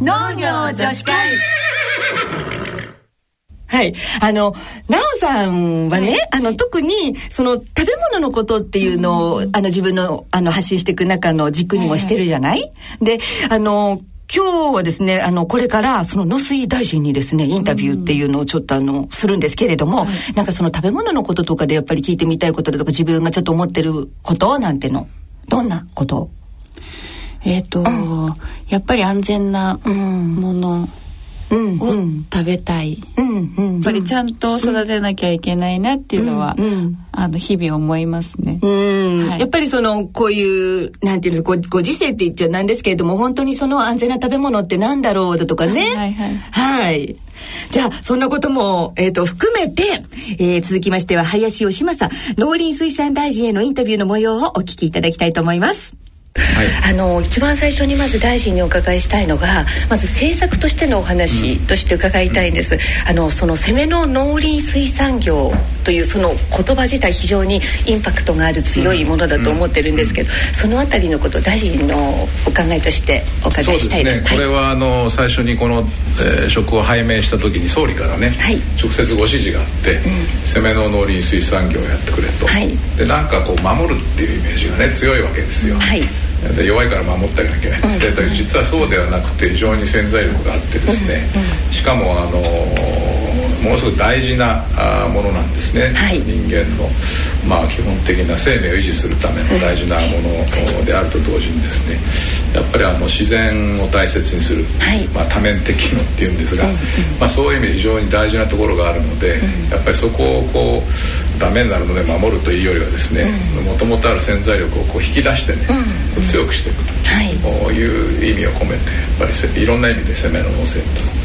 農業女子会。はい。あの、なおさんはね、はい、あの、特に、その、食べ物のことっていうのを、うん、あの、自分の、あの、発信していく中の軸にもしてるじゃない、はい、で、あの、今日はですね、あの、これから、その、野水大臣にですね、インタビューっていうのをちょっとあの、するんですけれども、はい、なんかその食べ物のこととかでやっぱり聞いてみたいことだとか、自分がちょっと思ってることなんての、どんなこと？えっ、ー、と、うん、やっぱり安全なもの、うんを食べたい、やっぱりちゃんと育てなきゃいけないなっていうのは、あの日々思いますね、はい、やっぱりそのこういうなんていうのごご時世って言っちゃなんですけれども本当にその安全な食べ物ってなんだろうだとかね。はい、はい、はい。じゃあ、そんなことも、えっ、ー、と、含めて、えー、続きましては、林義正農林水産大臣へのインタビューの模様をお聞きいただきたいと思います。はい、あの一番最初にまず大臣にお伺いしたいのがまず政策としてのお話として伺いたいんです、うん、あのその攻めの農林水産業というその言葉自体非常にインパクトがある強いものだと思ってるんですけど、うんうん、そのあたりのこと大臣のお考えとしてお伺いしたいです、ね、これはあの最初にこの、えー、職を拝命した時に総理からね、はい、直接ご指示があって、攻めの農林水産業をやってくれと、はい、でなんかこう守るっていうイメージがね強いわけですよ、はいで弱いから守ってあげなきゃいけない、うん、実はそうではなくて非常に潜在力があってですね、うん、しかもあのものすごく大事なものなんですね、はい、人間の、まあ、基本的な生命を維持するための大事なものであると同時にですねやっぱりあの自然を大切にする、はい、まあ、多面的のっていうんですが、まあ、そういう意味で非常に大事なところがあるので、やっぱりそこをこうダメになるので守るというよりはですねもともとある潜在力をこう引き出してね、強くしていくとい。う意味を込めてやっぱりいろんな意味で攻めの農政と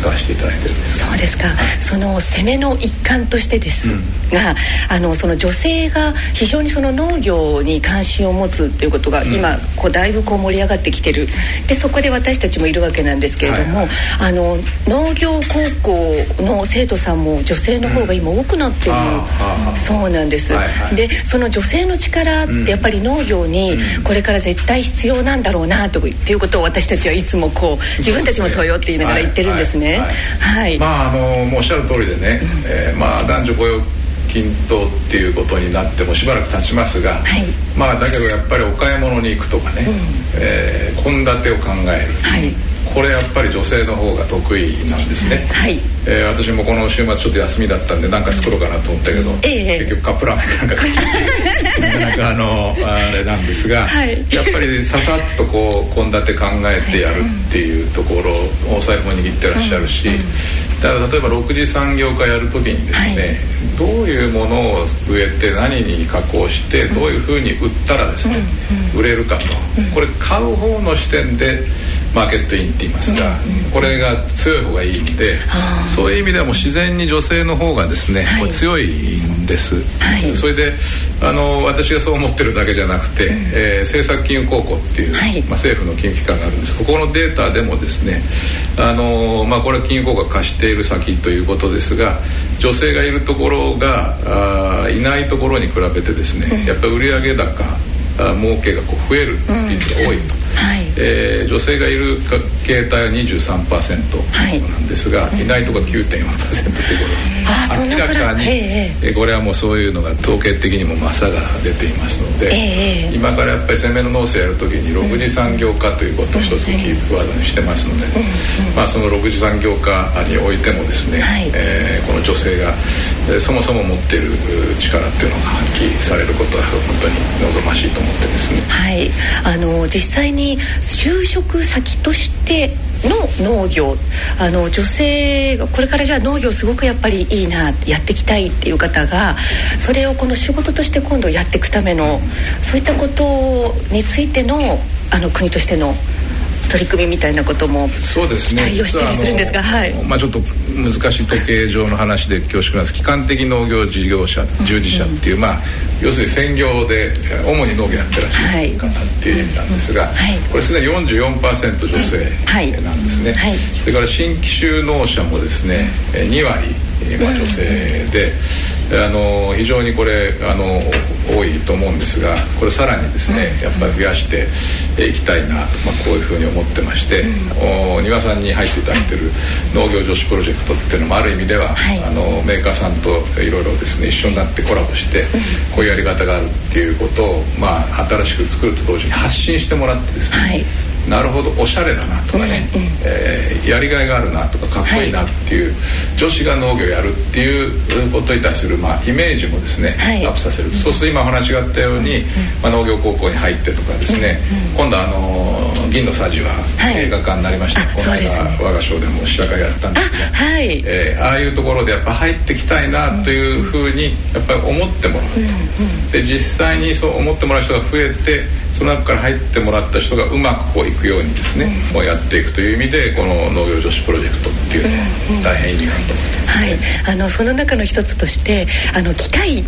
使わせていただいてるんですそうですか、その攻めの一環としてですが、うん、あのその女性が非常にその農業に関心を持つっていうことが今、こうだいぶこう盛り上がってきてる。でそこで私たちもいるわけなんですけれども、はい。はい、あの農業高校の生徒さんも女性の方が今多くなってる、うん、そうなんです、はいはい、でその女性の力ってやっぱり農業にこれから絶対必要なんだろうなとっていうことを私たちはいつもこう自分たちもそうよって言いながら言ってるんですね、ね。はい。まああのもうおっしゃる通りでね、うん、えー、まあ男女雇用均等っていうことになってもしばらく経ちますが、はい、まあだけどやっぱりお買い物に行くとかね、うん、え献、ー、立を考える、はい、これやっぱり女性の方が得意なんですね、はい。えー、私もこの週末ちょっと休みだったんで何か作ろうかなと思ったけど、えー、結局カップラーメンなんか買ってなかなかあのあれなんですが、はい、やっぱりささっとこう献立考えてやるっていうところをお財布も握ってらっしゃるし、だから例えば6次産業化やる時にですね、はい、どういうものを植えて何に加工してどういうふうに売ったらですね、売れるかと、これ買う方の視点でマーケットインって言いますが、これが強い方がいいんでそういう意味ではもう自然に女性の方がですね、はい、強いんです、はい、それであの私がそう思ってるだけじゃなくて、えー、政策金融公庫っていう、はい、まあ、政府の金融機関があるんです。ここのデータでもですねあの、まあ、これは金融公庫が貸している先ということですが女性がいるところがあいないところに比べてですね、やっぱり売上高儲けがこう増える率が多いと。はいえー、女性がいる形態は23%なんですが、はい、いないとか9.4%ということで明らかに、えー、これはもうそういうのが統計的にも差が出ていますので、えー、今からやっぱり攻めの農政やるときに6次産業化ということを一つキーワードにしてますので、まあ、その6次産業化においてもですね、はい、えー、この女性がそもそも持っている力っていうのが発揮されることは本当に望ましいと思ってですね。はい、あの実際に就職先としての農業あの女性がこれからじゃあ農業すごくやっぱりいいなやっていきたいっていう方がそれをこの仕事として今度やっていくためのそういったことについてのあの国としての取り組みみたいなこともそうですね。期待をしたりするんですが、はい。まあ、ちょっと難しい統計上の話で恐縮なんです機関的農業事業者従事者っていう、うん、まあ要するに専業で主に農業やってらっしゃる方っていう意味なんですが、はい、これすでに44%女性なんですね、はい、それから新規就農者もですね2割、まあ、女性で。あの非常にこれあの多いと思うんですがこれさらにですね、やっぱり増やしていきたいなと、まあ、こういうふうに思ってまして、お庭さんに入っていただいてる農業女子プロジェクトっていうのもある意味では、はい、あのメーカーさんといろいろですね一緒になってコラボして、こういうやり方があるっていうことを、まあ、新しく作ると同時に発信してもらってですね、はい。なるほどおしゃれだなとかね、うんうん、えー、やりがいがあるなとかかっこいいなっていう、はい、女子が農業やるっていうことに対する、まあ、イメージもですね、はい、アップさせる、そうすると今お話があったように、まあ、農業高校に入ってとかですね、今度あの銀のさじは映画化になりました、この間、我が省でも試写会やったんですがあ,、はい。えー、ああいうところでやっぱ入ってきたいなというふうにやっぱり思ってもらう。と、で実際にそう思ってもらう人が増えてその中から入ってもらった人がうまくこういくようにですね、うん、もうやっていくという意味でこの農業女子プロジェクトっていうのは大変意味があると思ってます、ね、はい、あのその中の一つとしてあの機械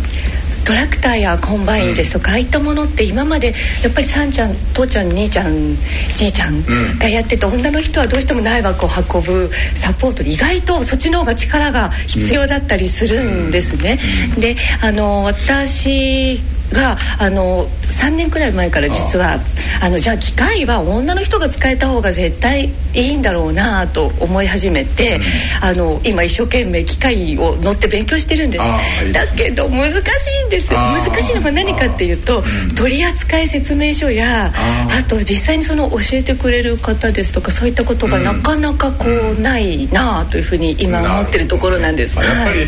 トラクターやコンバインですとか、うん、ああいったものって今までやっぱりさんちゃん父ちゃん兄ちゃんじいちゃんがやってて、うん、女の人はどうしても苗箱を運ぶサポートに意外とそっちの方が力が必要だったりするんですね。うん、であの私があの3年くらい前から実はあのじゃあ機械は女の人が使えた方が絶対いいんだろうなと思い始めて、うん、あの今一生懸命機械を乗って勉強してるんです。だけど難しいんです。難しいのが何かっていうと取扱説明書やあと実際にその教えてくれる方ですとかそういったことがなかなかこうないなというふうに今思ってるところなんです。やっぱり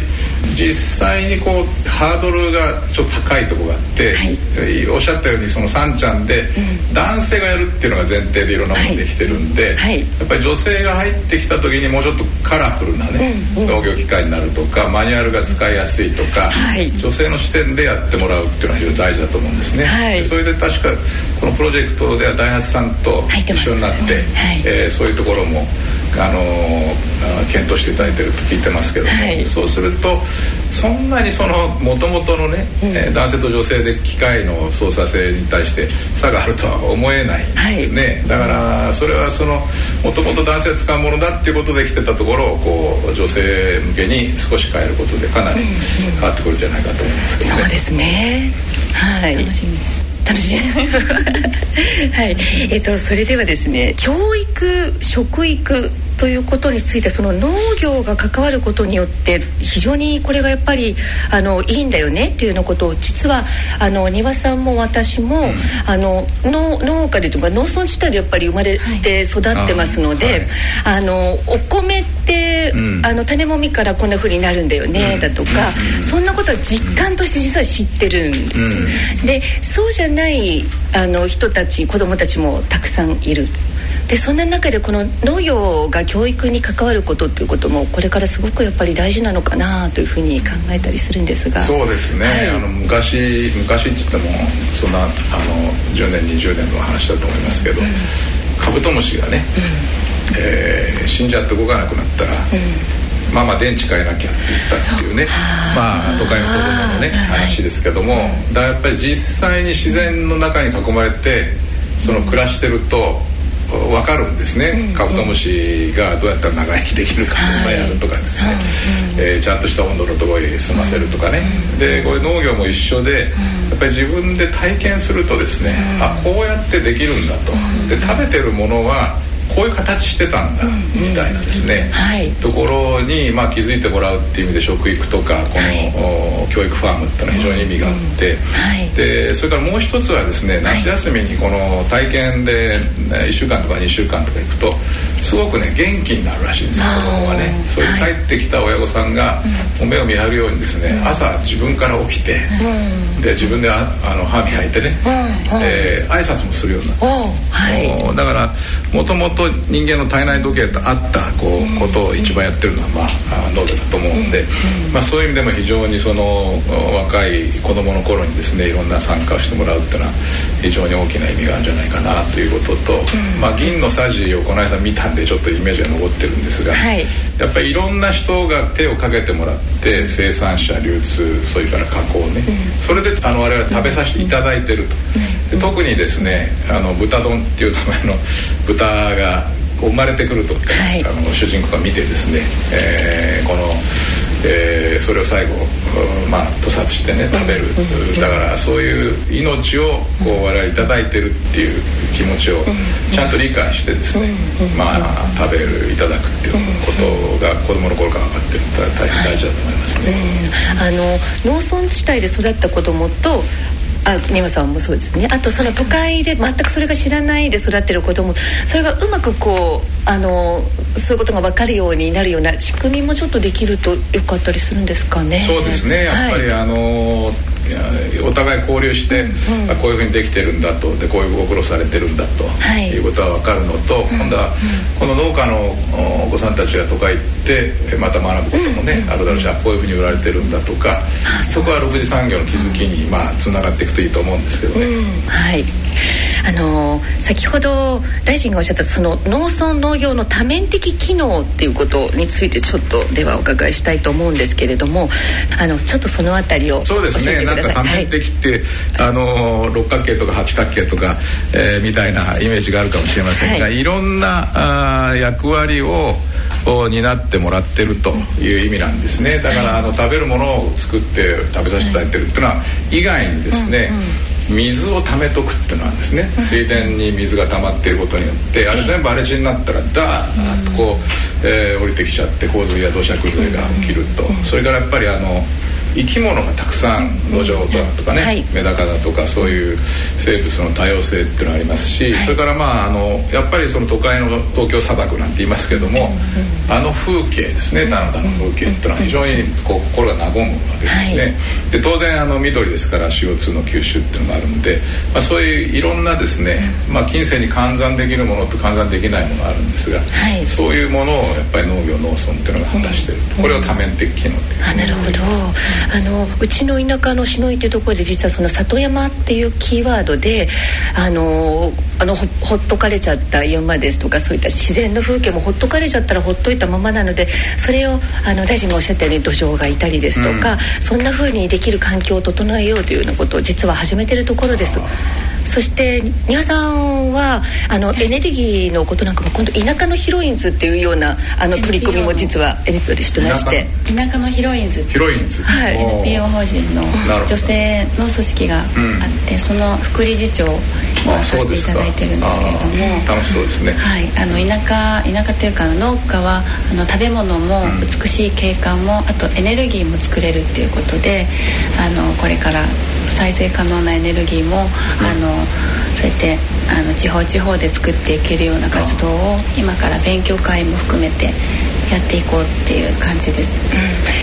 実際にこうハードルがちょっと高いところがあって、はい、おっしゃったようにそのさんちゃんで、男性がやるっていうのが前提でいろんなものできてるんで、はい、やっぱり女性が入ってきた時にもうちょっとカラフルなね、農業機械になるとかマニュアルが使いやすいとか、女性の視点でやってもらうっていうのは非常に大事だと思うんですね。それで確かこのプロジェクトではダイハツさんと一緒になって、えー、そういうところもあの検討していただいてると聞いてますけども、はい、そうするとそんなにそのもともとのね、うん、えー、男性と女性で機械の操作性に対して差があるとは思えないんですね、はい、だからそれはそのもともと男性が使うものだっていうことで来てたところをこう女性向けに少し変えることでかなり変わってくるんじゃないかと思いますけどね。そうですね。はい。楽しみ。です楽しみ。はい。えっ、ー、とそれではですね教育食育ということについてその農業が関わることによって非常にこれがやっぱりあのいいんだよねっていうようなことを実はあの庭さんも私も、うん、あの農農家でとか農村地帯でやっぱり生まれて育ってますので、はい、あのお米って、うん、あの種もみからこんなふうになるんだよね、うん、だとか、そんなことは実感として実は知ってるんですでそうじゃないあの人たち子どもたちもたくさんいる。でそんな中でこの農業が教育に関わることっていうこともこれからすごくやっぱり大事なのかなというふうに考えたりするんですが。そうですね、はい、あの昔昔っつってもそんなあの10年20年の話だと思いますけど、うん、カブトムシがね、うん、えー、死んじゃって動かなくなったら、うん。ママ電池変えなきゃって言ったっていうねまあ都会の子供のね話ですけどもだやっぱり実際に自然の中に囲まれてその暮らしてると分かるんですね、カブトムシがどうやったら長生きできるかさえあるとかですね、はい、えー、ちゃんとした温度のところに済ませるとかね、でこれ農業も一緒で、やっぱり自分で体験するとですね、あこうやってできるんだと、で食べてるものはこういう形してたんだ、みたいなですね、はい、ところに、まあ、気づいてもらうっていう意味で食育とかこの、はい、教育ファームってのは非常に意味があって、はい、でそれからもう一つはですね夏休みにこの体験で1週間とか2週間とか行くとすごくね元気になるらしいんです子供がね。そういう帰ってきた親御さんが、目を見張るようにですね、朝自分から起きて、で自分でああの歯磨いてね、で挨拶もするようになった、はい、だからもともと人間の体内時計と合ったこうことを一番やってるのは、まあ、脳だと思うんで、まあ、そういう意味でも非常にその若い子供の頃にですねいろんな参加をしてもらうっていうのは非常に大きな意味があるんじゃないかなということと、まあ、銀のさじをこの間見たんでちょっとイメージが残ってるんですが、はい、やっぱりいろんな人が手をかけてもらって生産者流通それから加工ね、うん、それであの我々食べさせていただいてると、うん、特にですねあの豚丼っていう名前の豚が生まれてくると、はい、あの主人公が見てですね、えー、このえー、それを最後、まあ、屠殺してね食べる、だからそういう命をこう我々頂いてるっていう気持ちをちゃんと理解してですね、まあ、食べるいただくっていうことが子供の頃から分かってるって大変大事だと思いますね。あの農村地帯で育った子供とあ丹羽さんもそうですね。あとその都会で全くそれが知らないで育ってる子供それがうまくこうあのそういうことが分かるようになるような仕組みもちょっとできるとよかったりするんですかね。そうですね。やっぱり、はい、あのお互い交流して、うん、こういうふうにできてるんだとでこういうご苦労されてるんだと、はい、いうことは分かるのと、うん、今度は、この農家のお子さんたちが都会行ってまた学ぶこともね、あるだろうしこういうふうに売られてるんだとかそこは6次産業の気づきに、まあ、つながっていくといいと思うんですけどね。はいあの先ほど大臣がおっしゃったその農村農業の多面的機能っていうことについてちょっとではお伺いしたいと思うんですけれどもあのちょっとそのあたりをそうですね。なんか多面的って、はい、あの六角形とか八角形とか、えー、みたいなイメージがあるかもしれませんが、はい、いろんなあ役割をを担ってもらってるという意味なんですね。だからあの食べるものを作って食べさせていただいてるっていうのは以外にですね、うんうん水を溜めとくっていうのはですね水田に水が溜まっていることによってあれ全部荒れ地になったらダーッとこう、えー、降りてきちゃって洪水や土砂崩れが起きると。それからやっぱりあの生き物がたくさん土壌とかね、はい、メダカだとかそういう生物の多様性っていうのがありますし、はい、それからまああのやっぱりその都会の東京砂漠なんて言いますけども、うん、あの風景ですね棚田の風景っていうのは非常にこう心が和むわけですね、はい、で当然あの緑ですから CO2 の吸収っていうのがあるんで、まあ、そういういろんなですね、まあ、近世に換算できるものと換算できないものがあるんですが、そういうものをやっぱり農業農村っていうのが果たしてる、これを多面的機能っていう。あなるほどあのうちの田舎の篠井ってところで実はその里山っていうキーワードであのあのほっとかれちゃった山ですとかそういった自然の風景もほっとかれちゃったらほっといたままなのでそれをあの大臣がおっしゃったように土壌がいたりですとか、うん、そんな風にできる環境を整えようというようなことを実は始めてるところです。そして丹羽さんはあの、エネルギーのことなんかも今度田舎のヒロインズっていうようなあの取り組みも実は NPO でしてまして。田舎のヒロインズ。ヒロインズ。はい。NPO 法人の女性の組織があって、その副理事長をさせていただいてるんですけれども。楽しそうですね。はい。あの田舎田舎というか農家はあの食べ物も美しい景観も、あとエネルギーも作れるっていうことであのこれから再生可能なエネルギーも、あのそうやってあの地方地方で作っていけるような活動を今から勉強会も含めてやっていこうっていう感じです、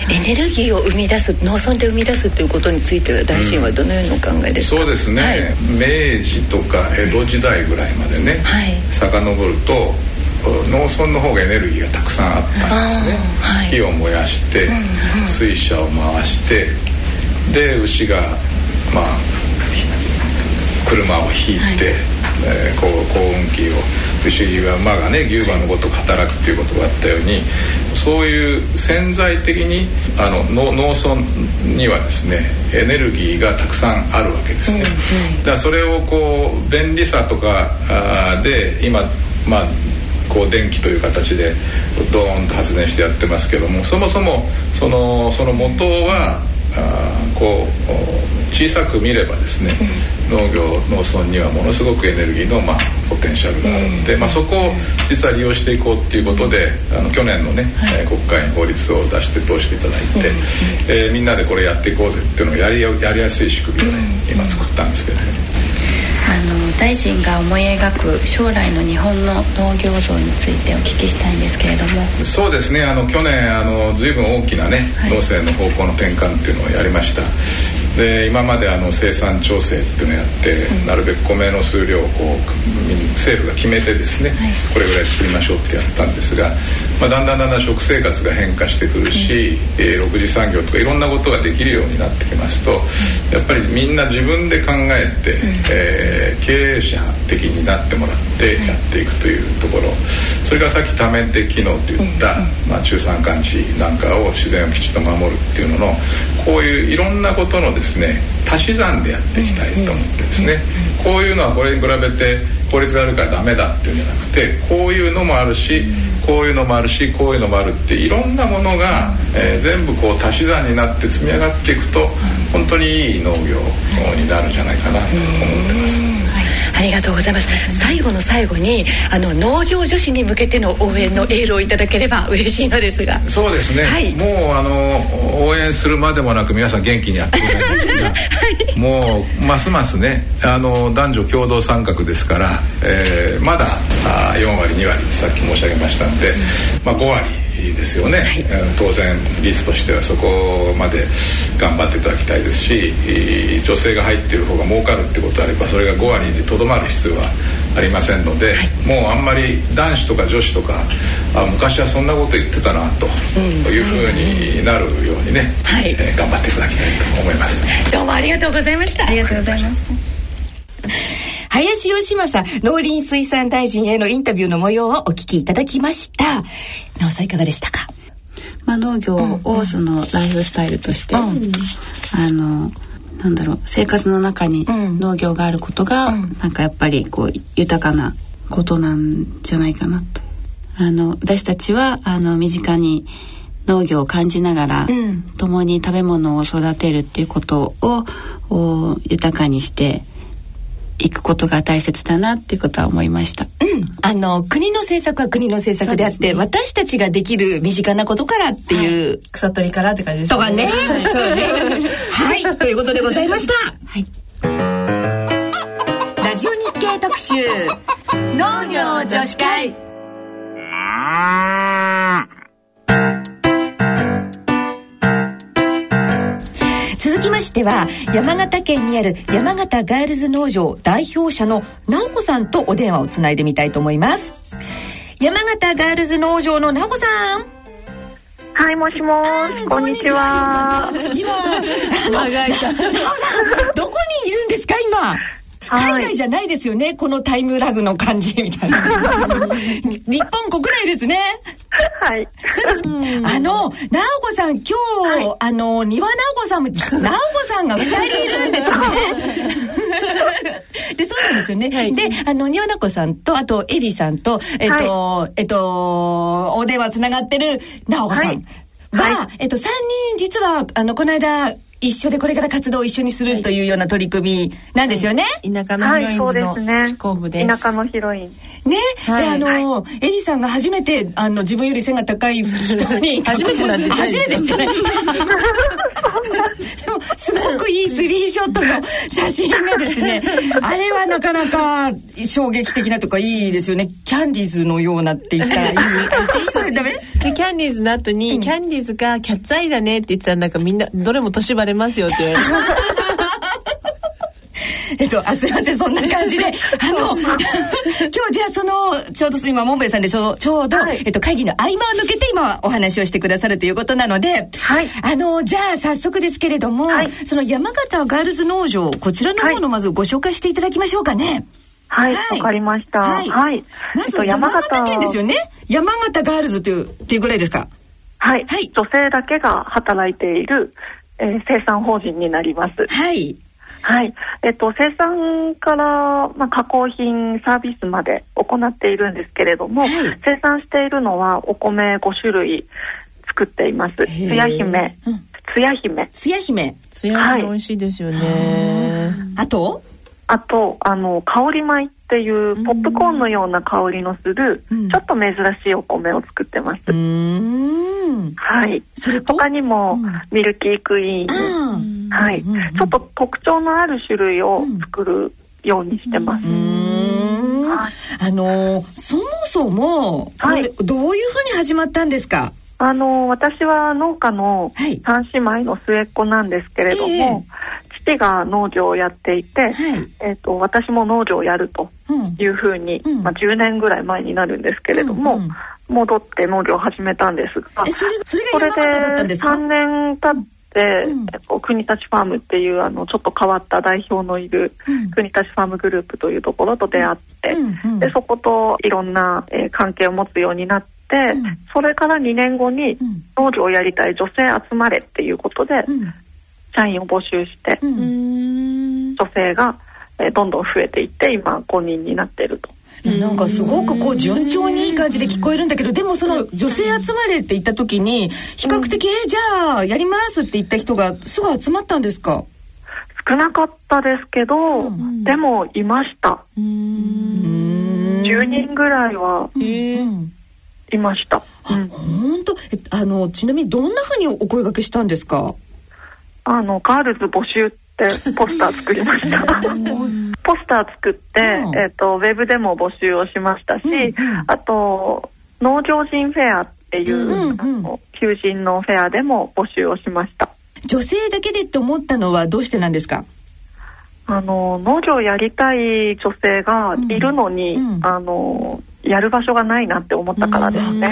うん、エネルギーを生み出す農村で生み出すということについては大臣はどのようにお考えですか、うん、そうですね、はい、明治とか江戸時代ぐらいまでね、はい、遡ると農村の方がエネルギーがたくさんあったんですね、はい、火を燃やして、うんうん、水車を回してで牛がまあ車を引いて、はい、えー、こう幸運期を牛は馬がね牛馬のことを働くっていうことがあったようにそういう潜在的にあの農村にはですねエネルギーがたくさんあるわけですね、うんうん、だそれをこう便利さとかで今まあこう電気という形でドーンと発電してやってますけどもそもそもそのその元はあこう小さく見ればですね、農業農村にはものすごくエネルギーの、まあ、ポテンシャルがあるので、まあ、そこを実は利用していこうっていうことであの去年のね、はい、国会に法律を出して通していただいて、えー、みんなでこれやっていこうぜっていうのをやりやりやすい仕組みをね今作ったんですけどね。あの大臣が思い描く将来の日本の農業像についてお聞きしたいんですけれども。そうですね。あの去年あの随分大きなね、はい、農政の方向の転換っていうのをやりましたで今まであの生産調整っていうのをやって、うん、なるべく米の数量をこう政府が決めてですね、はい、これぐらい作りましょうってやってたんですが、まあ、だんだんだんだん食生活が変化してくるし、うん、えー、6次産業とかいろんなことができるようになってきますと、うん、やっぱりみんな自分で考えて、うん、えー、経営者的になってもらってやっていくというところ、それからさっき多面的機能といった、まあ、中山間地なんかを自然をきちっと守るっていうののこういういろんなことのですね足し算でやっていきたいと思ってですね。こういうのはこれに比べて法律があるからダメだっていうんじゃなくてこういうのもあるしこういうのもあるしこういうのもあるっていろんなものが、えー、全部こう足し算になって積み上がっていくと本当にいい農業になるんじゃないかなと思ってます。ありがとうございます。最後の最後にあの農業女子に向けての応援のエールをいただければ 嬉しいのですが。そうですね、はい、もうあの応援するまでもなく皆さん元気にやってくれるんですが、はい、もうますますねあの男女共同参画ですから、えー、まだあ4割2割ってさっき申し上げましたんで、まあ、5割ですよね、はい、当然率としてはそこまで頑張っていただきたいですし女性が入っている方が儲かるってことであればそれが5割でとどまる必要はありませんので、はい、もうあんまり男子とか女子とかあ昔はそんなこと言ってたなというふうになるようにね、はい、えー、頑張っていただきたいと思います。どうもありがとうございました。ありがとうございました林義正農林水産大臣へのインタビューの模様をお聞きいただきました。なおさんいかがでしたか？まあ、農業をそのライフスタイルとして、うん、あのなんだろう生活の中に農業があることが、うん、なんかやっぱりこう豊かなことなんじゃないかなと。あの私たちはあの身近に農業を感じながら、うん、共に食べ物を育てるっていうことを豊かにしていくことが大切だなっていうことは思いました。うん、あの国の政策は国の政策であって、ね、私たちができる身近なことからっていう、はい、草取りからって感じですね。とかね、そうね。はいということでございました。はい。ラジオ日経特集農業女子会。しては山形県にある山形ガールズ農場代表者の直子さんとお電話をつないでみたいと思います。山形ガールズ農場の直子さん。はい、もしもし、こんにちは。今、長い。さん、どこにいるんですか、今？海外じゃないですよね、このタイムラグの感じみたいな。日本国内ですね。はい。そうです。あの、直子さん、今日、はい、あの、庭直子さんも、直子さんが二人いるんですね。で、そうなんですよね。はい、で、あの、庭直子さんと、あと、エリさんと、えっと、はい、えっと、お電話つながってる直子さんは、えっと、三人、実は、あの、この間、一緒でこれから活動を一緒にするというような取り組みなんですよね。はい、田舎のヒロインズの思考部です。田舎のヒロイン。ね、はい、であの、エリさんが初めてあの自分より背が高い人に 初めてなんて初めてってでもすごくいいスリーショットの写真がですね あれはなかなか衝撃的なとかいいですよね。キャンディーズのようなって言ったらいい。それダメでキャンディーズの後に、うん、キャンディーズがキャッツアイだねって言ってたらなんかみんなどれも年バレますよって言われてえっと、あ、すいません、そんな感じで、あの、今日じゃあその、ちょうど今、モンベイさんでちょちょうど、はい、えっと、会議の合間を抜けて今お話をしてくださるということなので、はい。あの、じゃあ早速ですけれども、はい、その山形ガールズ農場、こちらの方のまずご紹介していただきましょうかね。はい、わ、はい、かりました。はい。はい、まず、山形県ですよね。山形ガールズという、っていうぐらいですか？はい。はい。女性だけが働いている、えー、生産法人になります。はい。はい、えっと、生産から、まあ、加工品サービスまで行っているんですけれども、はい、生産しているのはお米5種類作っています。つや姫、つや姫。つや姫。つや姫美味しいですよね、あと？あとあの香り米。っていうポップコーンのような香りのする、うん、ちょっと珍しいお米を作ってます。はい。それ他にも、ミルキークイーン、はい、ちょっと特徴のある種類を作るようにしてます。はい、あのそもそも、はい、どういうふうに始まったんですか？あの私は農家の三姉妹の末っ子なんですけれども、はい父が農業をやっていて、はい、えーと、私も農業をやるというふうに、ん、まあ、10年ぐらい前になるんですけれども、うんうん、戻って農業を始めたんですがそれで3年経って、うん、えっと、国立ファームっていうあのちょっと変わった代表のいる、国立ファームグループというところと出会って、でそこといろんな、えー、関係を持つようになって。それから2年後に農業をやりたい女性集まれっていうことで、社員を募集して、女性が、えー、どんどん増えていって今5人になってると。なんかすごくこう順調にいい感じで聞こえるんだけどでもその女性集まれって言った時に比較的、うん、えじゃあやりますって言った人がすぐ集まったんですか？少なかったですけど、うん、でもいました。10人ぐらいはいました、うん、本当？あのちなみにどんなふうにお声掛けしたんですか？あのガールズ募集ってポスター作りました。ポスター作って、うん、えっ、ー、とウェブでも募集をしましたし、あと農業人フェアっていう、うん求人のフェアでも募集をしました。女性だけでって思ったのはどうしてなんですか？あの農業やりたい女性がいるのに、うん。うん、あのやる場所がないなって思ったからですね。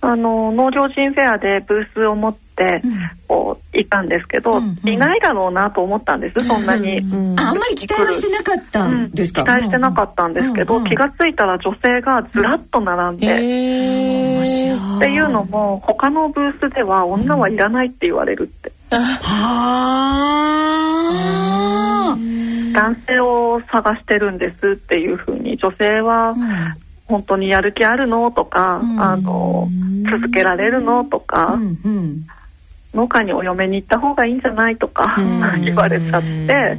あの農業人フェアでブースを持ってこう行ったんですけど、うんうん、いないだろうなと思ったんですそんなに、うん。うん、あんまり期待はしてなかったんですか、うん、期待してなかったんですけど、うんうん、気が付いたら女性がずらっと並んで、うん、っていうのも他のブースでは女はいらないって言われるって。はあ男性を探してるんですっていうふうに女性は本当にやる気あるの？とか、うん、あの続けられるの？とか、うんうん、農家にお嫁に行った方がいいんじゃないとか、うん、言われちゃって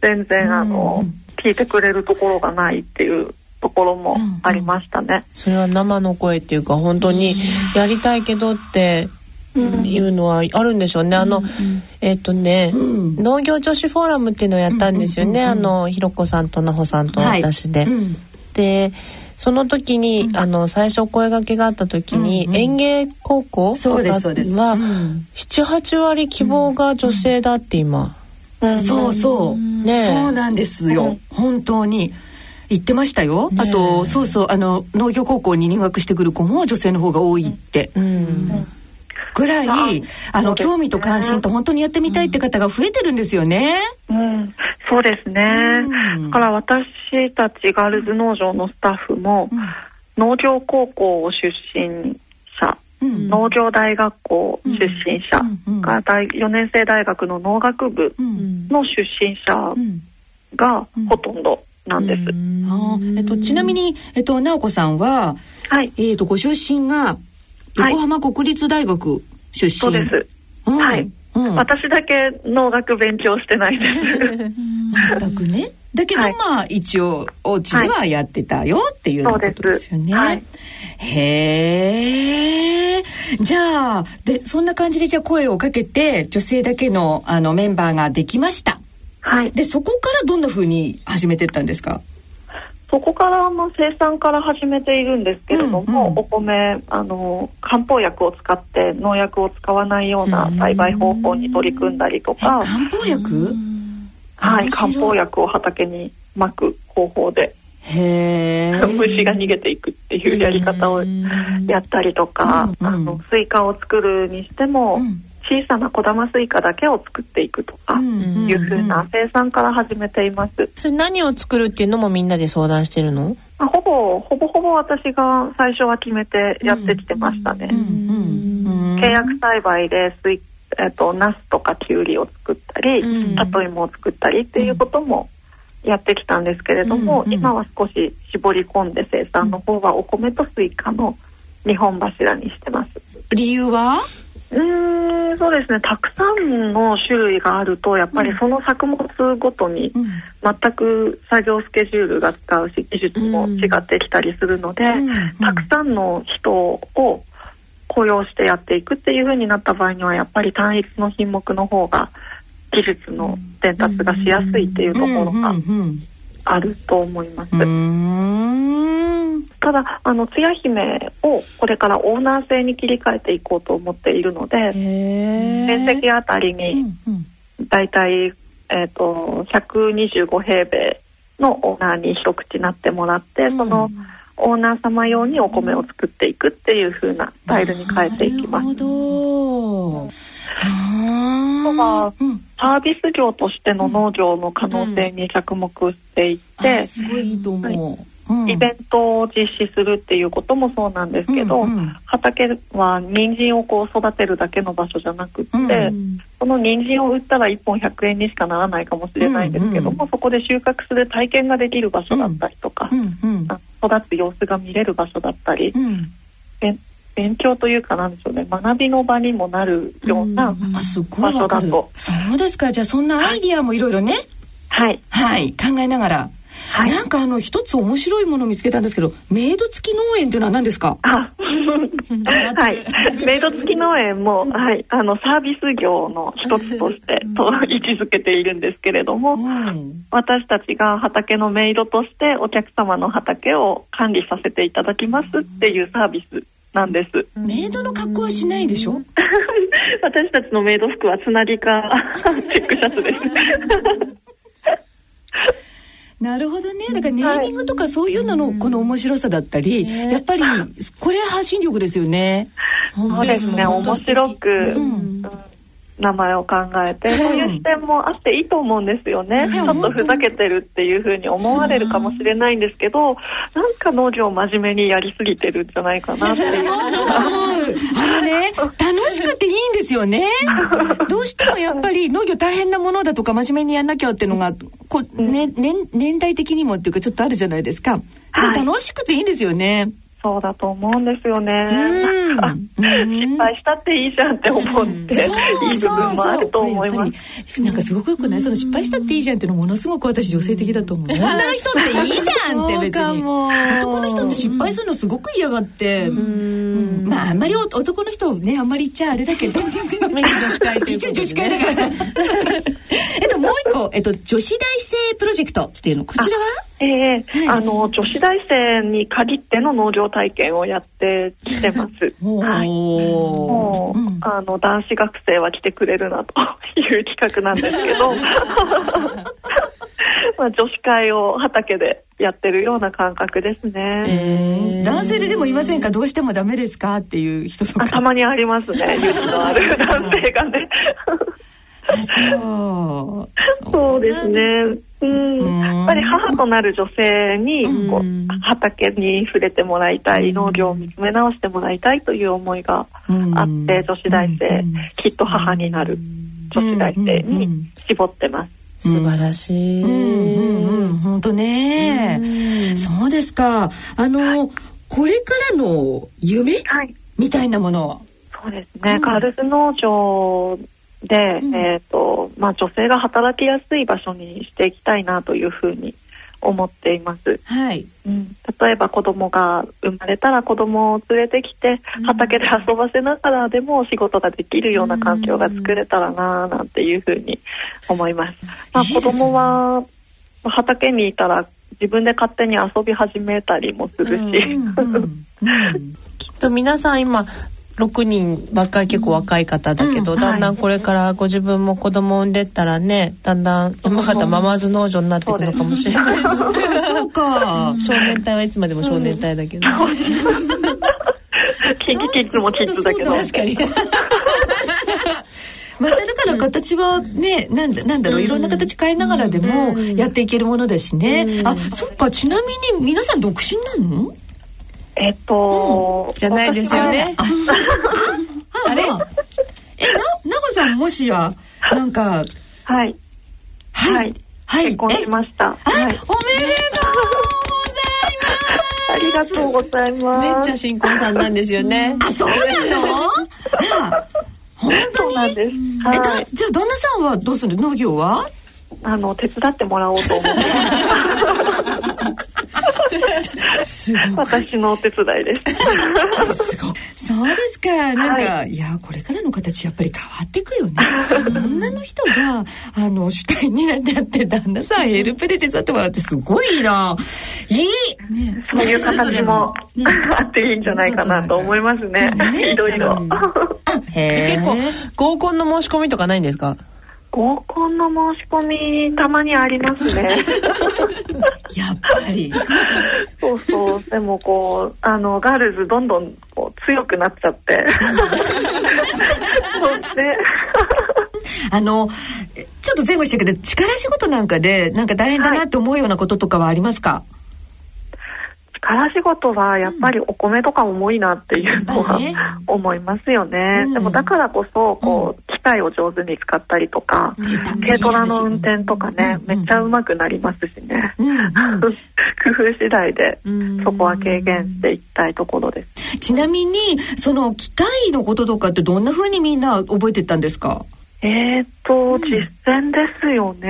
全然あの、聞いてくれるところがないっていうところもありましたね。それは生の声っていうか本当にやりたいけどっていうのはあるんでしょうね。あの、うんうん、えっ、ー、とね、うん、農業女子フォーラムっていうのをやったんですよね。うんうんうん、あのひろこさんとなほさんと私で。はいうん、で。その時に、うん、あの最初声掛けがあった時に、うんうん、園芸高校そうですそうです。は78、割希望が女性だって今、うん、そうそう、ね、そうなんですよ、本当に。言ってましたよ、あとそうそうあの農業高校に入学してくる子も女性の方が多いって、うんぐらいあの、興味と関心と本当にやってみたいって方が増えてるんですよね。うん、そうですね。だから私たちガールズ農場のスタッフも、農業高校出身者、うん、農業大学校出身者が大4年生大学の農学部の出身者がほとんどなんです。えっと、ちなみに、えっと、直子さんは、はい、えっと、ご出身が横浜国立大学出身、そうです、うん、はい、うん、私だけ農学勉強してないです。全くね。だけど、はい、まあ一応お家ではやってたよっていうようなことですよね、はい、へえじゃあでそんな感じでじゃあ声をかけて女性だけのあのメンバーができました。はい。でそこからどんなふうに始めてったんですか？そこからの生産から始めているんですけれども、うんうん、お米あの漢方薬を使って農薬を使わないような栽培方法に取り組んだりとか。漢方薬？はい漢方薬を畑にまく方法でへ 虫が逃げていくっていうやり方をやったりとか、うんうん、あのスイカを作るにしても、うん小さな小玉スイカだけを作っていくとかいうふうな生産から始めています。それ何を作るっていうのもみんなで相談してるの？あほぼほぼほぼ私が最初は決めてやってきてましたね。契約栽培でスイえっ、ー、とナスとかキュウリを作ったり、里芋を作ったりっていうこともやってきたんですけれども、今は少し絞り込んで生産の方はお米とスイカの2本柱にしてます。理由は？うんそうですね。たくさんの種類があるとやっぱりその作物ごとに全く作業スケジュールが違うし技術も違ってきたりするので、たくさんの人を雇用してやっていくっていう風になった場合にはやっぱり単一の品目の方が技術の伝達がしやすいっていうところがあると思います。ただあのつや姫をこれからオーナー制に切り替えていこうと思っているので面積あたりにだいたい、えーと、125平米のオーナーに一口なってもらって、うん、そのオーナー様用にお米を作っていくっていう風なスタイルに変えていきます。あとは、サービス業としての農業の可能性に着目していって、すごいいいと思う、はい。イベントを実施するっていうこともそうなんですけど、うんうん、畑は人参をこう育てるだけの場所じゃなくって、うんうん、その人参を売ったら1本100円にしかならないかもしれないんですけども、うんうん、そこで収穫する体験ができる場所だったりとか、うんうん、育つ様子が見れる場所だったり、勉強というかなんでしょうね。学びの場にもなるような場所だと、そうですか。じゃあそんなアイディアもいろいろね。はい、はい、考えながら。はい、なんかあの一つ面白いものを見つけたんですけどメイド付き農園というのは何ですか？はい。メイド付き農園も、はい、あのサービス業の一つとしてと位置づけているんですけれども、うん、私たちが畑のメイドとしてお客様の畑を管理させていただきますっていうサービスなんです。メイドの格好はしないでしょ？私たちのメイド服はつなぎか チェックシャツです。なるほどね。だからネーミングとかそういうののこの面白さだったり、やっぱりこれ発信力ですよね。そうですね。面白く、うん名前を考えて、そういう視点もあっていいと思うんですよね、ちょっとふざけてるっていうふうに思われるかもしれないんですけどなんか農業真面目にやりすぎてるんじゃないかなっていう。あのね楽しくていいんですよね。どうしてもやっぱり農業大変なものだとか真面目にやんなきゃっていうのがこう、ね、年年代的にもっていうかちょっとあるじゃないですか、楽しくていいんですよねそうだと思うんですよね。失敗したっていいじゃんって思って、いい部分もあると思います。なんかすごくよくない？その失敗したっていいじゃんっていうのものすごく私女性的だと思う。女の人っていいじゃんって別に。男の人って失敗するのすごく嫌がって。まああんまり男の人ねあんまり言っちゃあれだけど。女子会一応女子会だから。えっともう一個えっと女子大生プロジェクトっていうのこちらは？えー、はい、あの女子大生に限っての農業体験をやってきてます。はい、もう、うん、あの男子学生は来てくれるなという企画なんですけど、まあ女子会を畑でやってるような感覚ですね。えー、男性ででもいませんか？どうしてもダメですか？っていう人とか。たまにありますね。勇気のある男性がね。そう。そうですね。うん、やっぱり母となる女性にこう、畑に触れてもらいたい、農業を見つめ直してもらいたいという思いがあって、女子大生、きっと母になる女子大生に絞ってます。素晴らしい。本当ね、そうですか。あのこれからの夢、はい、みたいなもの。そうですね。ガールズ農場で、うん、えっ、ー、とまあ女性が働きやすい場所にしていきたいなというふうに思っています。はい。うん、例えば子供が生まれたら子供を連れてきて畑で遊ばせながらでも仕事ができるような環境が作れたらななんていうふうに思います。まあ子供は畑にいたら自分で勝手に遊び始めたりもするし。きっと皆さん今6人ばっかり結構若い方だけど、うん、だんだんこれからご自分も子供産んでったらねだんだん山形ママズ農場になっていくのかもしれないし。そうか。少年隊はいつまでも少年隊だけど、うん、キンキキッズもキッズだけど。確かに。まただから形はねなんだなんだろういろんな形変えながらでもやっていけるものだしね、あそっかちなみに皆さん独身なの？えっと、うん、じゃないですよね。あれえ、な、なごさんもしや、なんか。はい。はい。はい。結婚しました。はい。おめでとうございます。ありがとうございます。めっちゃ新婚さんなんですよね。あ、そうなの本当になんです。はい、え、だ、じゃあ旦那さんはどうする農業はあの、手伝ってもらおうと思って。私のお手伝いです。すごそうですか。なんか、はい、いやこれからの形やっぱり変わっていくよね。女の人があの主体になってやって旦那さんヘルプで手伝ってもらってすごいな。いい。ね、そういう形も、ね、あっていいんじゃないかなと思いますね。ねいろいろ。結構合コンの申し込みとかないんですか？合コンの申し込みたまにありますね。やっぱり。そうそう。でもこう、あの、ガールズどんどんこう強くなっちゃって。そうね。あの、ちょっと前後したけど、力仕事なんかで、なんか大変だなって思うようなこととかはありますか、はい、力仕事はやっぱりお米とか重いなっていうのは、ね、思いますよね、うん、でもだからこそこう、機械を上手に使ったりとか、軽トラの運転とかね、めっちゃうまくなりますしね、工夫次第でそこは軽減していきたいところです。ちなみにその機械のこととかってどんなふうにみんな覚えてたんですか？えーと、うん、実践ですよね、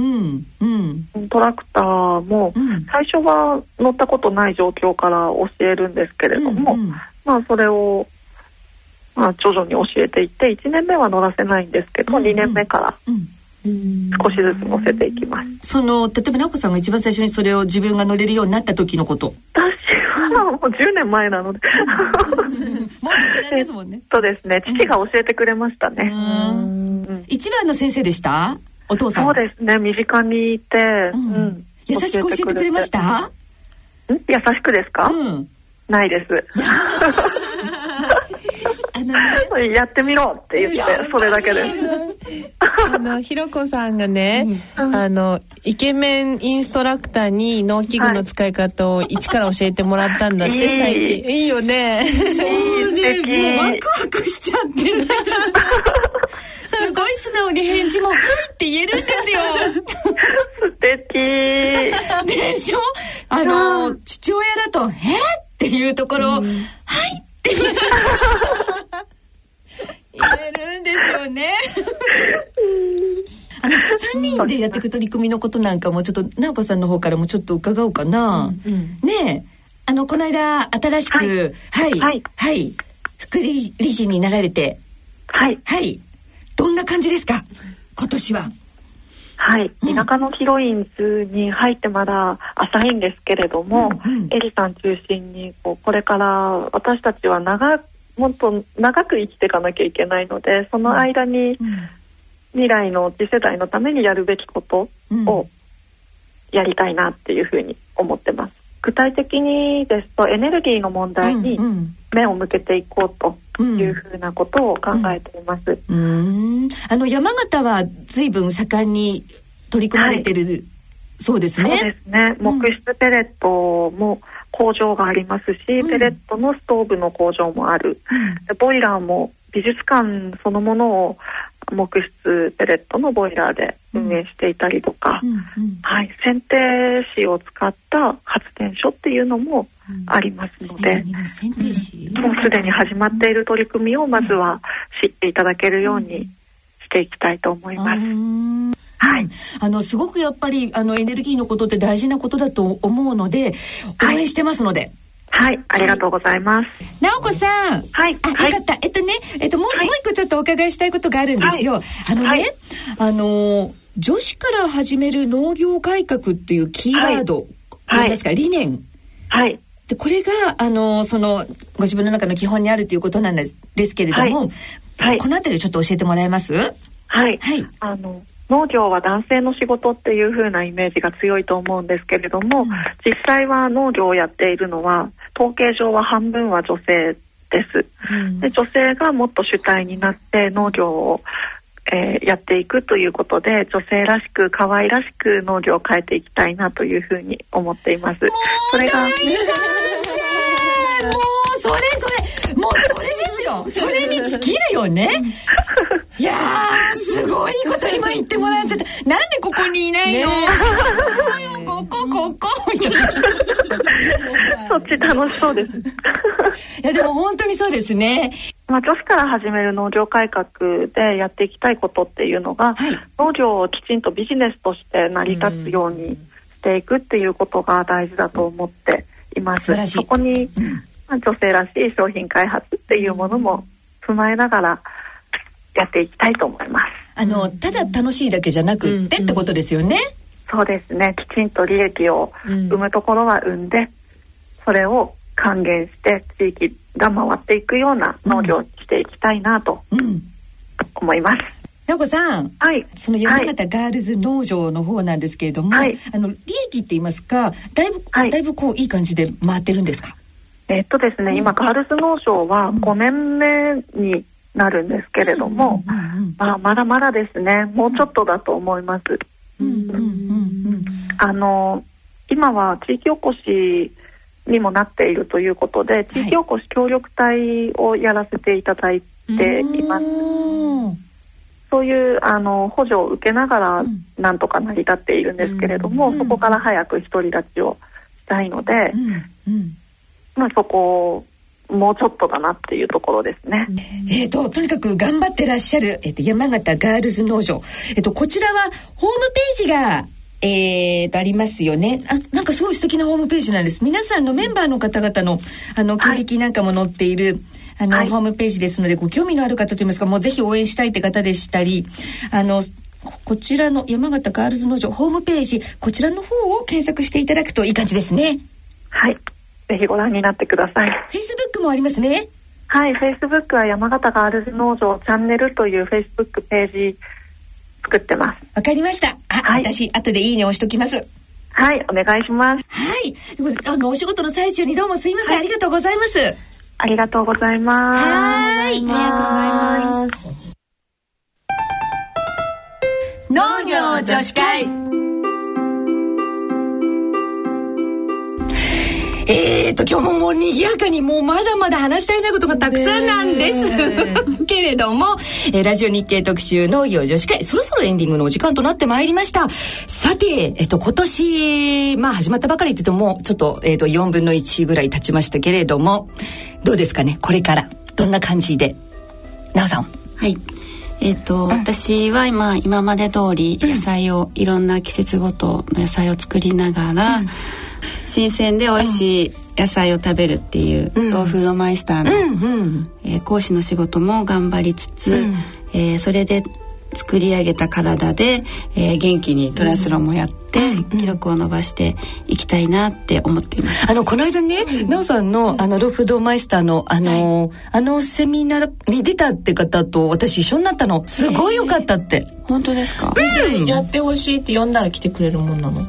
うん。うん。うん、トラクターも、最初は乗ったことない状況から教えるんですけれども、うんうん、まあそれを、まあ、徐々に教えていって1年目は乗らせないんですけど、うんうん、2年目から少しずつ乗せていきます。その例えば直子さんが一番最初にそれを自分が乗れるようになった時のこと。私はもう10年前なので。もうベテランですもんね。そうですね。父が教えてくれましたね。一番の先生でした？お父さん。そうですね。身近にいて、うん、優しく教えてくれました？優しくですか、うん、ないです。あの、ね、やってみろって言ってそれだけです。あのひろこさんがね、うん、あのイケメンインストラクターに農機具の使い方を一から教えてもらったんだって、はい、最近いいよね。もうねもうワクワクしちゃって。すごい素直に返事も「はい」って言えるんですよ。素敵でしょ？あの父親だと「え？っ?」っていうところを「はい」って。言えるんですよね。あの3人でやっていく取り組みのことなんかもちょっと直子さんの方からもちょっと伺おうかな。うんうん、ねあのこの間新しく、はい、はい、はい、副理事になられて、はい、はい、どんな感じですか？今年は。はい、田舎のヒロインズに入ってまだ浅いんですけれども、うんうん、エリさん中心にこうこれから私たちは長もっと長く生きていかなきゃいけないのでその間に未来の次世代のためにやるべきことをやりたいなっていうふうに思ってます。具体的にですとエネルギーの問題に目を向けていこうというふうなことを考えています。うん、あの山形は随分盛んに取り組まれてる、はい、そうですね。そうですね。木質ペレットも工場がありますし、うん、ペレットのストーブの工場もある。うん、ボイラーも美術館そのものを木質ペレットのボイラーで運営していたりとか、うんうん、はい、剪定紙を使った発電所っていうのもありますので、うん、もうすでに始まっている取り組みをまずは知っていただけるようにしていきたいと思います。はい、あのすごくやっぱりあのエネルギーのことって大事なことだと思うので応援してますので。はいはい、ありがとうございます。直子さん。はい。あ、よかった。えっとね、えっと、もう、もう一個ちょっとお伺いしたいことがあるんですよ。あのね、あの、女子から始める農業改革っていうキーワード、はい、ますか、理念。はい。で、これが、あの、その、ご自分の中の基本にあるということなんですですけれども、はい。このあたりちょっと教えてもらえます？はい。はい。あの、農業は男性の仕事っていう風なイメージが強いと思うんですけれども、うん、実際は農業をやっているのは統計上は半分は女性です。うん、で女性がもっと主体になって農業を、えー、やっていくということで女性らしく可愛らしく農業を変えていきたいなというふうに思っています。それがもうそれそれですよ。それに尽きるよね。いやすごいこと今言ってもらっちゃった。なんでここにいないの、ね、ここここみたいな。そっち楽しそうです。いやでも本当にそうですね。まあ、女子から始める農業改革でやっていきたいことっていうのが、はい、農業をきちんとビジネスとして成り立つようにしていくっていうことが大事だと思っています。そこに、まあ、女性らしい商品開発っていうものも踏まえながらやっていきたいと思います。あの、ただ楽しいだけじゃなくってってことですよね。そうですね。きちんと利益を生むところは生んで、それを還元して地域が回っていくような農業をしていきたいなと思います。直子さん、はい、その山形ガールズ農場の方なんですけれども、はい、あの利益って言いますか、だいぶ、はい、だいぶこういい感じで回ってるんですか？えっとですね、今ガールズ農場は5年目になるんですけれども、まあ、まだまだですねもうちょっとだと思います。あの今は地域おこしにもなっているということで、地域おこし協力隊をやらせていただいています。そういうあの補助を受けながらなんとか成り立っているんですけれども、そこから早く独り立ちをしたいので、まあ、そこをもうちょっとだなっていうところですね。えっ、ー、と、とにかく頑張ってらっしゃる、えっ、ー、と、山形ガールズ農場。えっ、ー、と、こちらはホームページがえー、とありますよね。あなんかすごい素敵なホームページなんです。皆さんのメンバーの方々のあの経歴なんかも載っている、はい、あの、はい、ホームページですのでご興味のある方といいますかもうぜひ応援したいって方でしたりあのこちらの山形ガールズ農場ホームページこちらの方を検索していただくといい感じですね。はいぜひご覧になってくださいフェイスブックもありますねはいフェイスブックは山形ガールズ農場チャンネルというフェイスブックページ作ってます。わかりました。あ、はい、私後でいいね押しときます。はい、お願いします。はい。あのお仕事の最中にどうもすいません、はい、ありがとうございます。ありがとうございます。はい、ありがとうございます。農業女子会。えーと、今日ももう賑やかにもうまだまだ話したいなことがたくさんなんです。けれども、えー、ラジオ日経特集農業女子会、そろそろエンディングのお時間となってまいりました。さて、えっ、ー、と、今年、まあ始まったばかりって言っても、ちょっと、えっ、ー、と、4分の1ぐらい経ちましたけれども、どうですかね、これから。どんな感じで？なおさん。はい。えっ、ー、と、うん、私は今今まで通り野菜を、うん、いろんな季節ごとの野菜を作りながら、うん新鮮で美味しい野菜を食べるっていう、うん、ローフードマイスターの、うんうん、えー、講師の仕事も頑張りつつ、うん、えー、それで作り上げた体で、えー、元気にトラスロンもやって、うん、記録を伸ばしていきたいなって思っています。あのこの間ね、な、お、さんのあのロフドマイスターのあの、はい、あのセミナーに出たって方と私一緒になったの。すごい良かったって。本当ですか？うん、やってほしいって呼んだら来てくれるもんなの？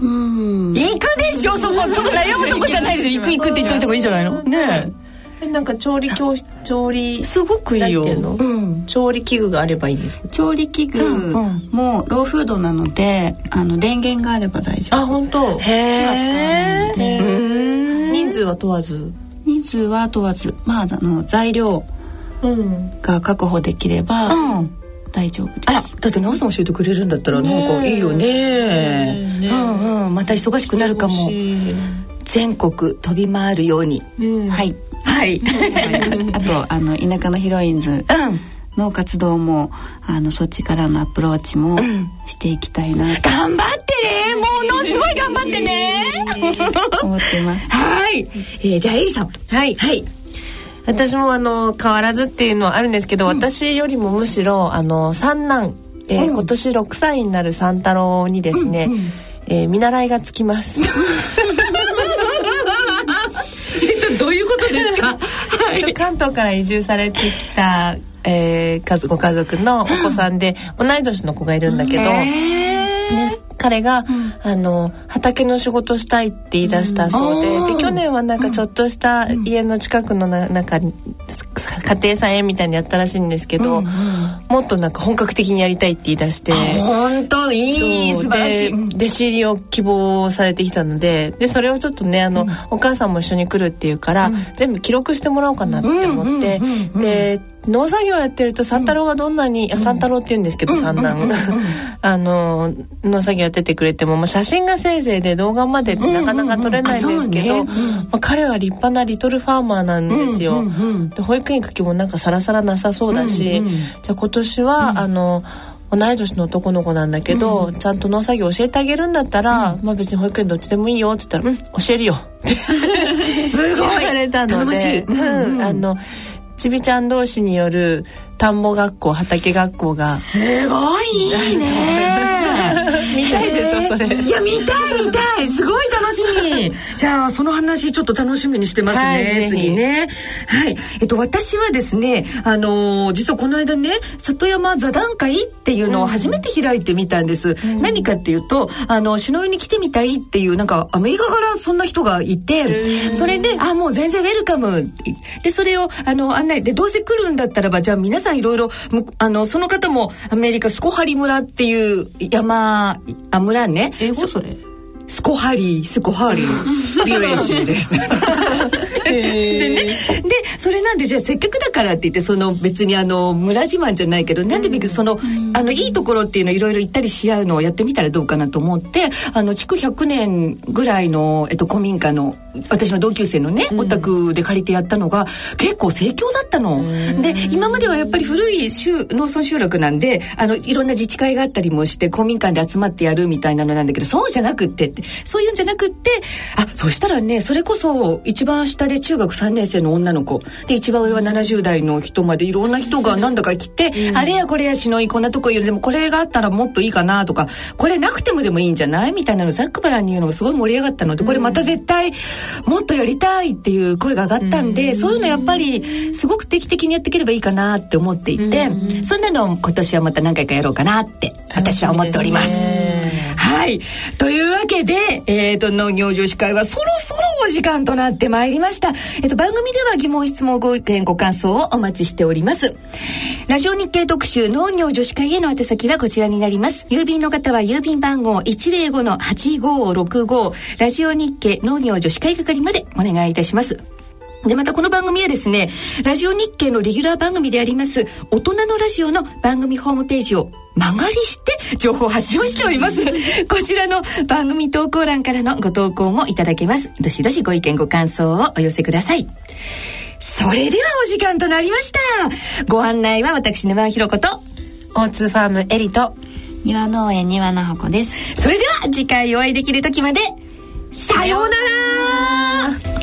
うん。行くでしょ？そこそこ悩むとこじゃないでしょ？行く行くって言っといた方がいいじゃないの？ね。え。なんか調理教室調理すごくいいよ、うん、調理器具があればいいです調理器具もローフードなのであの電源があれば大丈夫。あ本当？へえ人数は問わず？人数は問わず。まああの材料が確保できれば、うん大丈夫あらだってなおさん教えてくれるんだったらなんかいいよね。ねうんうん。また忙しくなるかも。全国飛び回るように、うん、はい。はい。あとあの田舎のヒロインズの活動もあのそっちからのアプローチもしていきたいな、うん、頑張ってね。ものすごい頑張ってね。思ってます。はい、えー、じゃあエリさん。はい。はい私もあの変わらずっていうのはあるんですけど、うん、私よりもむしろあの三男、えー、うん、今年6歳になる三太郎にですね、うんうん、えー、見習いがつきます。えっとどういうことですか、はい、関東から移住されてきた、えー、ご家族のお子さんで同い年の子がいるんだけど、ね、彼が、うん、あの畑の仕事したいって言い出したそうでうん、で去年はなんかちょっとした家の近くのななんか家庭菜園みたいにやったらしいんですけど、もっとなんか本格的にやりたいって言い出して。本当いい素晴らしい。弟子入りを希望されてきたのででそれをちょっとねあの、お母さんも一緒に来るっていうから、全部記録してもらおうかなって思って、で農作業やってると三太郎がどんなに、うん、三太郎って言うんですけど、三男 あの農作業やっててくれても、まあ、写真がせいぜいで動画までってなかなか撮れないんですけど、まあ、彼は立派なリトルファーマーなんですよ。で保育園行く気もなんかさらさらなさそうだし、じゃあ今年は、あの同い年の男の子なんだけど、うん、ちゃんと農作業教えてあげるんだったら、うん、まあ別に保育園どっちでもいいよって言ったら「うん。教えるよ」っ てすごい言われたので、うん、あのちびちゃん同士による田んぼ学校畑学校が。すごいいいね。見たいでしょそれ。いや見たい見たい。すごい楽しみ。じゃあその話ちょっと楽しみにしてますね、はい、次ね。はい。えっと私はですねあのー、実はこの間ね里山座談会っていうのを初めて開いてみたんです、うん、何かっていうとあの篠上に来てみたいっていうなんかアメリカからそんな人がいてそれであもう全然ウェルカム。でそれをあの案内でどうせ来るんだったらばじゃあ皆さんいろいろあのその方もアメリカスコハリ村っていう山あ村ね。英語？それスコハリースコハリービオ中です。でねでそれなんでじゃあせっかくだからって言ってその別にあの村自慢じゃないけどなんでそのあのいいところっていうのいろいろ行ったりし合うのをやってみたらどうかなと思ってあの築100年ぐらいの、えっと、古民家の私の同級生のねお宅で借りてやったのが結構盛況だったの。で今まではやっぱり古い農村集落なんであのいろんな自治会があったりもして公民館で集まってやるみたいなのなんだけどそうじゃなくってってそういうんじゃなくってあそしたらねそれこそ一番下で中学3年生の女の子。で一番上は70代の人までいろんな人が何だか来て、うん、あれやこれやしのいこんなとこいる。でもこれがあったらもっといいかなとかこれなくてもでもいいんじゃないみたいなのざっくばらんに言うのがすごい盛り上がったのでこれまた絶対もっとやりたいっていう声が上がったんで、うん、そういうのやっぱりすごく定期的にやっていければいいかなって思っていて、うん、そんなの今年はまた何回かやろうかなって私は思っております。はい。というわけで、えっ、ー、と、農業女子会はそろそろお時間となってまいりました。えっ、と、番組では疑問、質問、ご意見、ご感想をお待ちしております。ラジオ日経特集農業女子会への宛先はこちらになります。郵便の方は郵便番号105-8565ラジオ日経農業女子会係までお願いいたします。で、またこの番組はですね、ラジオ日経のレギュラー番組であります、大人のラジオの番組ホームページを曲がりして情報発信をしております。こちらの番組投稿欄からのご投稿もいただけます。どしどしご意見ご感想をお寄せください。それではお時間となりました。ご案内は私沼尾ひろこと、大津ファームエリと、庭農園庭のほこです。それでは次回お会いできる時まで、さようなら